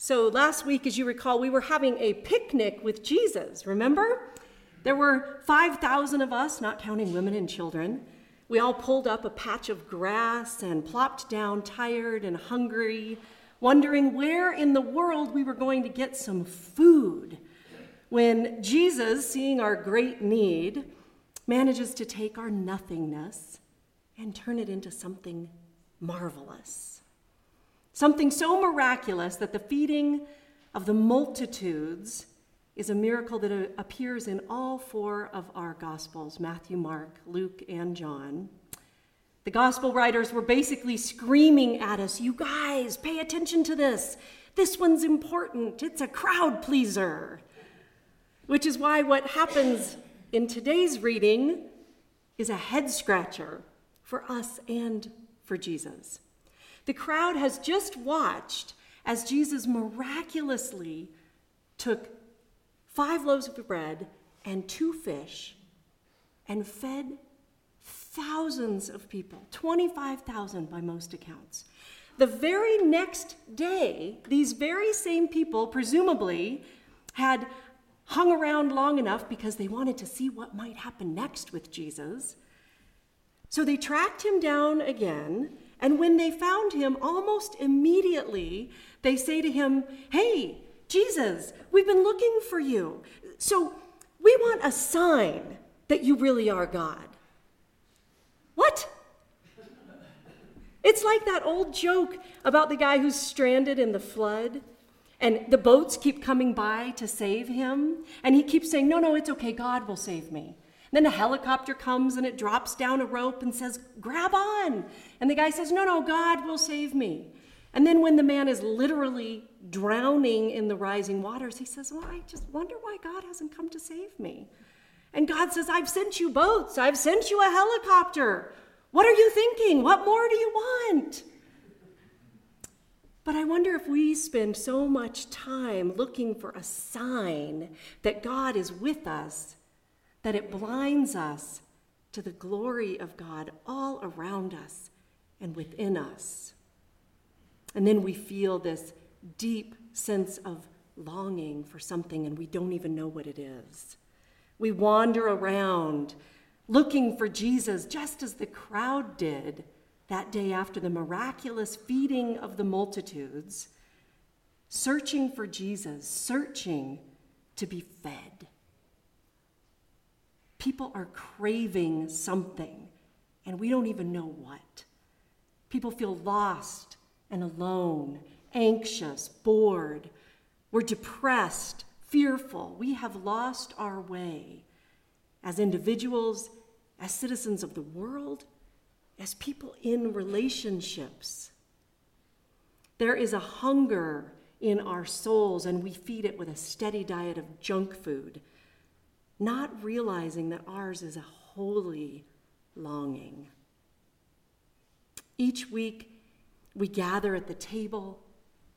So, last week, as you recall, we were having a picnic with Jesus, remember? There were 5,000 of us, not counting women and children. We all pulled up a patch of grass and plopped down, tired and hungry, wondering where in the world we were going to get some food. When Jesus, seeing our great need, manages to take our nothingness and turn it into something marvelous. Something so miraculous that the feeding of the multitudes is a miracle that uh, appears in all four of our Gospels Matthew, Mark, Luke, and John. The Gospel writers were basically screaming at us, You guys, pay attention to this. This one's important. It's a crowd pleaser. Which is why what happens in today's reading is a head scratcher for us and for Jesus. The crowd has just watched as Jesus miraculously took five loaves of bread and two fish and fed thousands of people, 25,000 by most accounts. The very next day, these very same people, presumably, had hung around long enough because they wanted to see what might happen next with Jesus. So they tracked him down again and when they found him, almost immediately, they say to him, Hey, Jesus, we've been looking for you. So we want a sign that you really are God. What? It's like that old joke about the guy who's stranded in the flood and the boats keep coming by to save him. And he keeps saying, No, no, it's okay. God will save me. Then a helicopter comes and it drops down a rope and says, Grab on. And the guy says, No, no, God will save me. And then when the man is literally drowning in the rising waters, he says, Well, I just wonder why God hasn't come to save me. And God says, I've sent you boats, I've sent you a helicopter. What are you thinking? What more do you want? But I wonder if we spend so much time looking for a sign that God is with us that it blinds us to the glory of God all around us and within us. And then we feel this deep sense of longing for something and we don't even know what it is. We wander around looking for Jesus just as the crowd did that day after the miraculous feeding of the multitudes, searching for Jesus, searching to be fed. People are craving something, and we don't even know what. People feel lost and alone, anxious, bored. We're depressed, fearful. We have lost our way as individuals, as citizens of the world, as people in relationships. There is a hunger in our souls, and we feed it with a steady diet of junk food not realizing that ours is a holy longing. Each week, we gather at the table.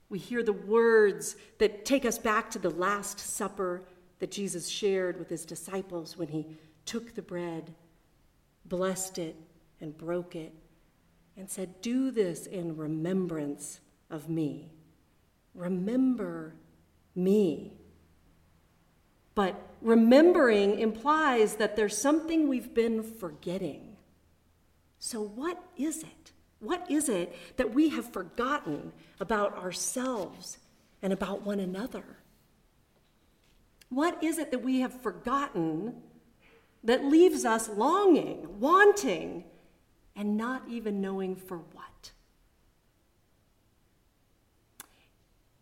We hear the words that take us back to the Last Supper that Jesus shared with his disciples when he took the bread, blessed it, and broke it, and said, Do this in remembrance of me. Remember me. But remembering implies that there's something we've been forgetting. So, what is it? What is it that we have forgotten about ourselves and about one another? What is it that we have forgotten that leaves us longing, wanting, and not even knowing for what?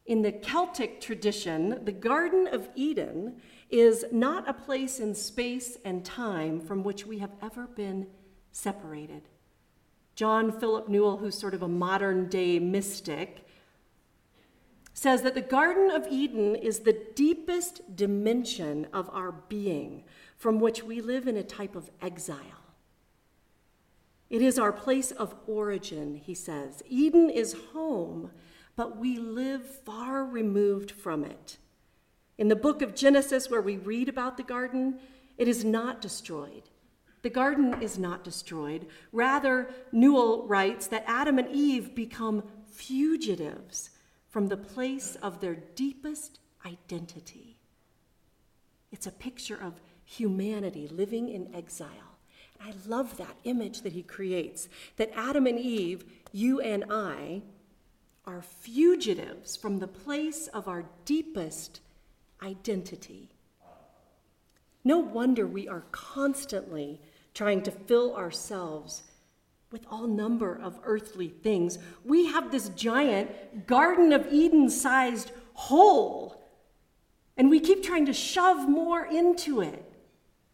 In the Celtic tradition, the Garden of Eden is not a place in space and time from which we have ever been separated. John Philip Newell, who's sort of a modern day mystic, says that the Garden of Eden is the deepest dimension of our being from which we live in a type of exile. It is our place of origin, he says. Eden is home, but we live far removed from it. In the book of Genesis, where we read about the garden, it is not destroyed. The garden is not destroyed. Rather, Newell writes that Adam and Eve become fugitives from the place of their deepest identity. It's a picture of humanity living in exile. And I love that image that he creates that Adam and Eve, you and I, are fugitives from the place of our deepest identity. No wonder we are constantly trying to fill ourselves with all number of earthly things. We have this giant Garden of Eden sized hole, and we keep trying to shove more into it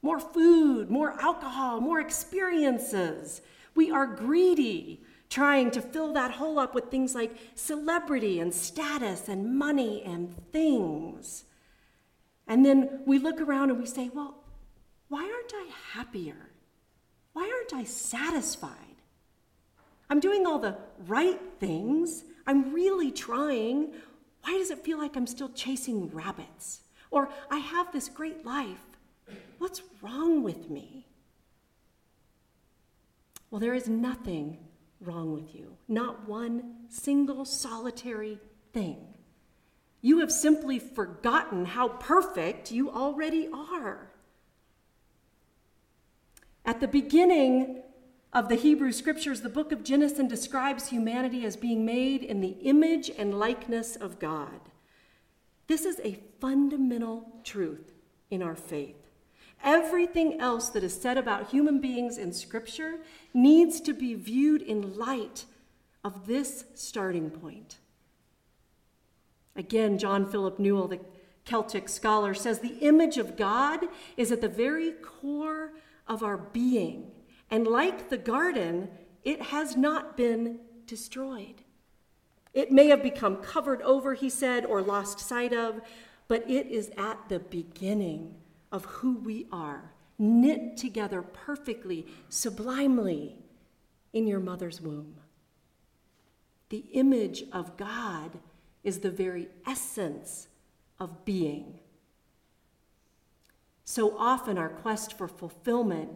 more food, more alcohol, more experiences. We are greedy, trying to fill that hole up with things like celebrity and status and money and things. And then we look around and we say, well, why aren't I happier? Why aren't I satisfied? I'm doing all the right things. I'm really trying. Why does it feel like I'm still chasing rabbits? Or I have this great life. What's wrong with me? Well, there is nothing wrong with you, not one single solitary thing. You have simply forgotten how perfect you already are. At the beginning of the Hebrew scriptures, the book of Genesis describes humanity as being made in the image and likeness of God. This is a fundamental truth in our faith. Everything else that is said about human beings in Scripture needs to be viewed in light of this starting point. Again, John Philip Newell, the Celtic scholar, says the image of God is at the very core of our being. And like the garden, it has not been destroyed. It may have become covered over, he said, or lost sight of, but it is at the beginning of who we are, knit together perfectly, sublimely in your mother's womb. The image of God is the very essence of being. So often, our quest for fulfillment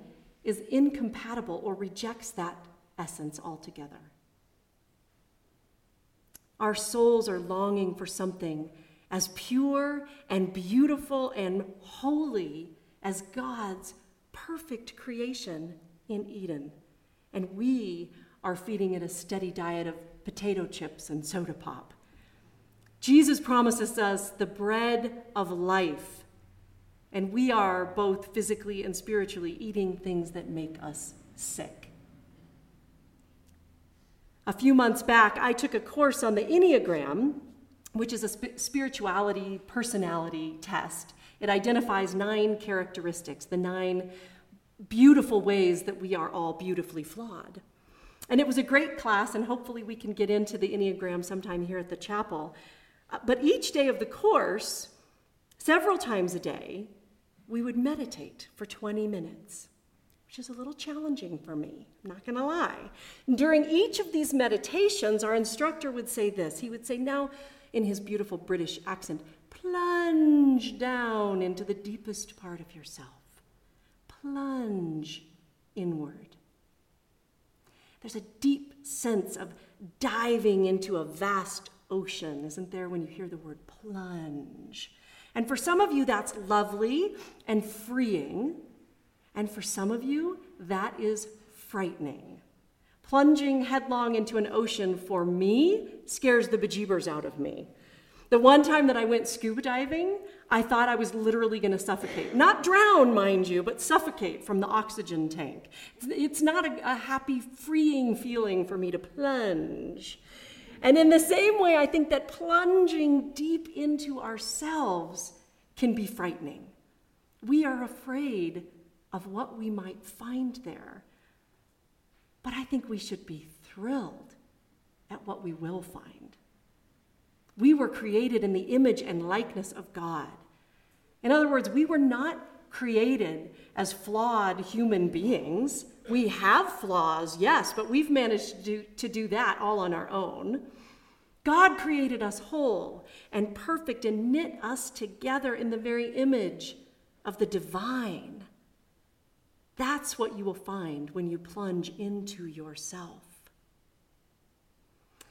is incompatible or rejects that essence altogether. Our souls are longing for something as pure and beautiful and holy as God's perfect creation in Eden. And we are feeding it a steady diet of potato chips and soda pop. Jesus promises us the bread of life, and we are both physically and spiritually eating things that make us sick. A few months back, I took a course on the Enneagram, which is a sp- spirituality personality test. It identifies nine characteristics, the nine beautiful ways that we are all beautifully flawed. And it was a great class, and hopefully we can get into the Enneagram sometime here at the chapel. Uh, but each day of the course, several times a day, we would meditate for 20 minutes which is a little challenging for me, I'm not to lie. During each of these meditations, our instructor would say this. He would say, Now, in his beautiful British accent, plunge down into the deepest part of yourself. Plunge inward. There's a deep sense of diving into a vast ocean, isn't there, when you hear the word plunge? And for some of you, that's lovely and freeing. And for some of you, that is frightening. Plunging headlong into an ocean for me scares the bejeebers out of me. The one time that I went scuba diving, I thought I was literally going to suffocate. Not drown, mind you, but suffocate from the oxygen tank. It's not a, a, happy, freeing feeling for me to plunge. And in the same way, I think that plunging deep into ourselves can be frightening. We are afraid of what we might find there. But I think we should be thrilled at what we will find. We were created in the image and likeness of God. In other words, we were not created as flawed human beings. We have flaws, yes, but we've managed to do, to do that all on our own. God created us whole and perfect and knit us together in the very image of the divine. That's what you will find when you plunge into yourself.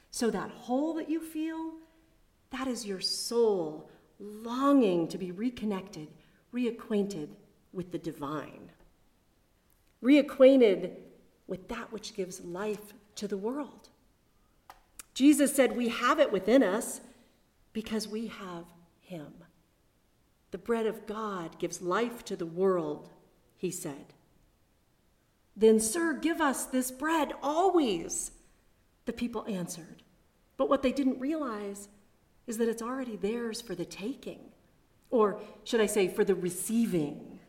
So, that hole that you feel, That is your soul longing to be reconnected, reacquainted with the divine, reacquainted with that which gives life to the world. Jesus said we have it within us because we have Him. The bread of God gives life to the world, he said. Then, sir, give us this bread always, the people answered. But what they didn't realize is that it's already theirs for the taking, or should I say, for the receiving.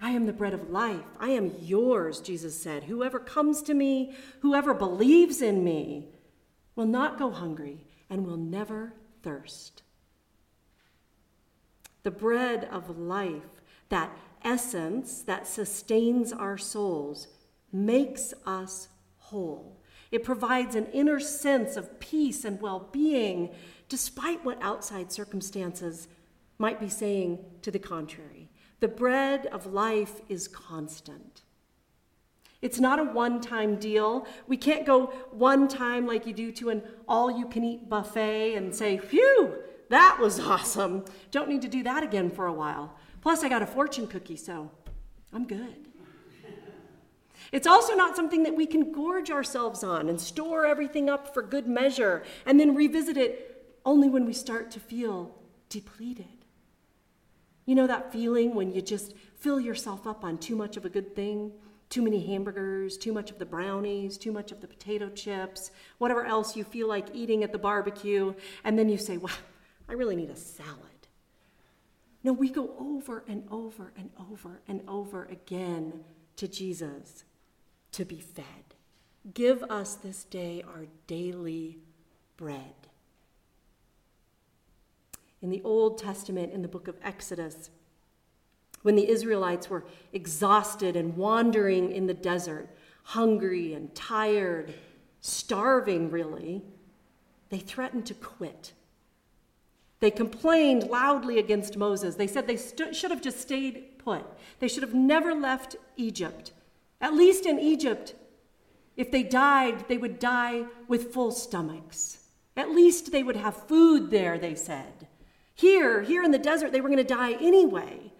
I am the bread of life. I am yours, Jesus said. Whoever comes to me, whoever believes in me, will not go hungry and will never thirst. The bread of life, that essence that sustains our souls, makes us whole. It provides an inner sense of peace and well being, despite what outside circumstances might be saying to the contrary. The bread of life is constant. It's not a one time deal. We can't go one time like you do to an all you can eat buffet and say, phew, that was awesome. Don't need to do that again for a while. Plus, I got a fortune cookie, so I'm good. It's also not something that we can gorge ourselves on and store everything up for good measure and then revisit it only when we start to feel depleted. You know that feeling when you just fill yourself up on too much of a good thing? Too many hamburgers, too much of the brownies, too much of the potato chips, whatever else you feel like eating at the barbecue, and then you say, Wow, I really need a salad. No, we go over and over and over and over again to Jesus to be fed. Give us this day our daily bread. In the Old Testament, in the book of Exodus, when the Israelites were exhausted and wandering in the desert, hungry and tired, starving really, they threatened to quit. They complained loudly against Moses. They said they st- should have just stayed put. They should have never left Egypt. At least in Egypt, if they died, they would die with full stomachs. At least they would have food there, they said. Here, here in the desert, they were going to die anyway.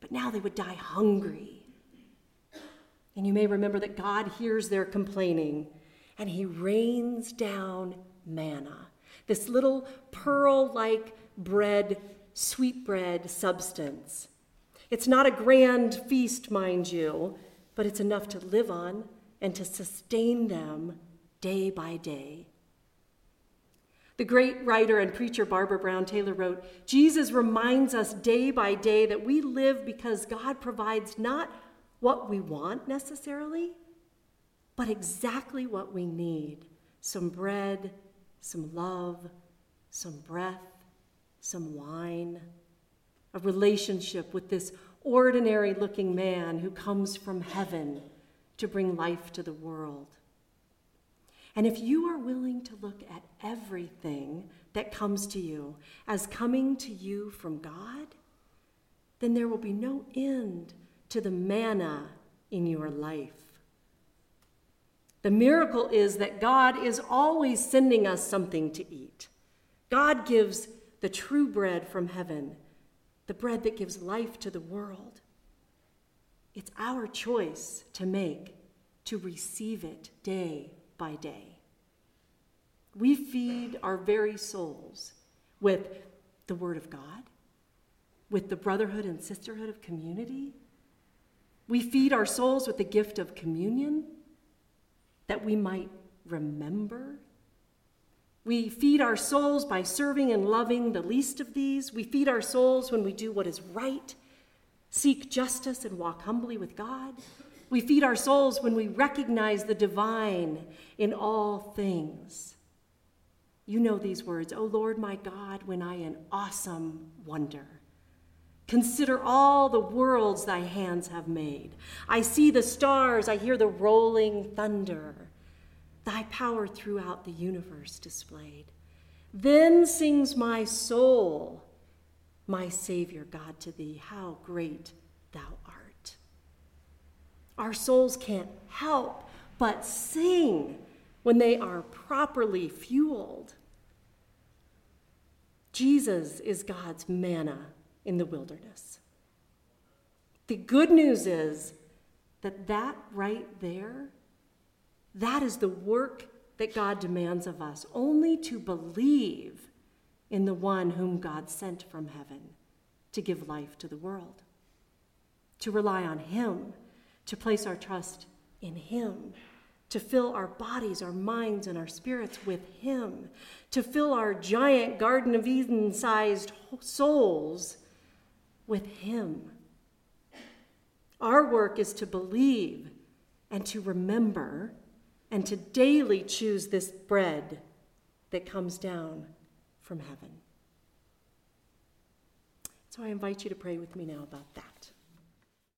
But now they would die hungry. And you may remember that God hears their complaining and he rains down manna this little pearl like bread, sweetbread substance. It's not a grand feast, mind you, but it's enough to live on and to sustain them day by day. The great writer and preacher Barbara Brown Taylor wrote Jesus reminds us day by day that we live because God provides not what we want necessarily, but exactly what we need some bread some love, some breath, some wine, a relationship with this ordinary looking man who comes from heaven to bring life to the world. And if you are willing to look at everything that comes to you as coming to you from God, then there will be no end to the manna in your life. The miracle is that God is always sending us something to eat. God gives the true bread from heaven, the bread that gives life to the world. It's our choice to make to receive it day by day. We feed our very souls with the Word of God, with the brotherhood and sisterhood of community. We feed our souls with the gift of communion that we might remember. We feed our souls by serving and loving the least of these. We feed our souls when we do what is right, seek justice, and walk humbly with God. We feed our souls when we recognize the divine in all things. You know these words, O Lord my God, when I in awesome wonder. Consider all the worlds thy hands have made. I see the stars, I hear the rolling thunder, thy power throughout the universe displayed. Then sings my soul, my Savior God, to thee, how great thou art. Our souls can't help but sing when they are properly fueled. Jesus is God's manna in the wilderness. The good news is that that right there, that is the work that God demands of us, only to believe in the one whom God sent from heaven to give life to the world, to rely on Him, to place our trust in Him, to fill our bodies, our minds, and our spirits with Him, to fill our giant Garden of Eden sized souls with Him. Our work is to believe and to remember and to daily choose this bread that comes down from heaven. So I invite you to pray with me now about that.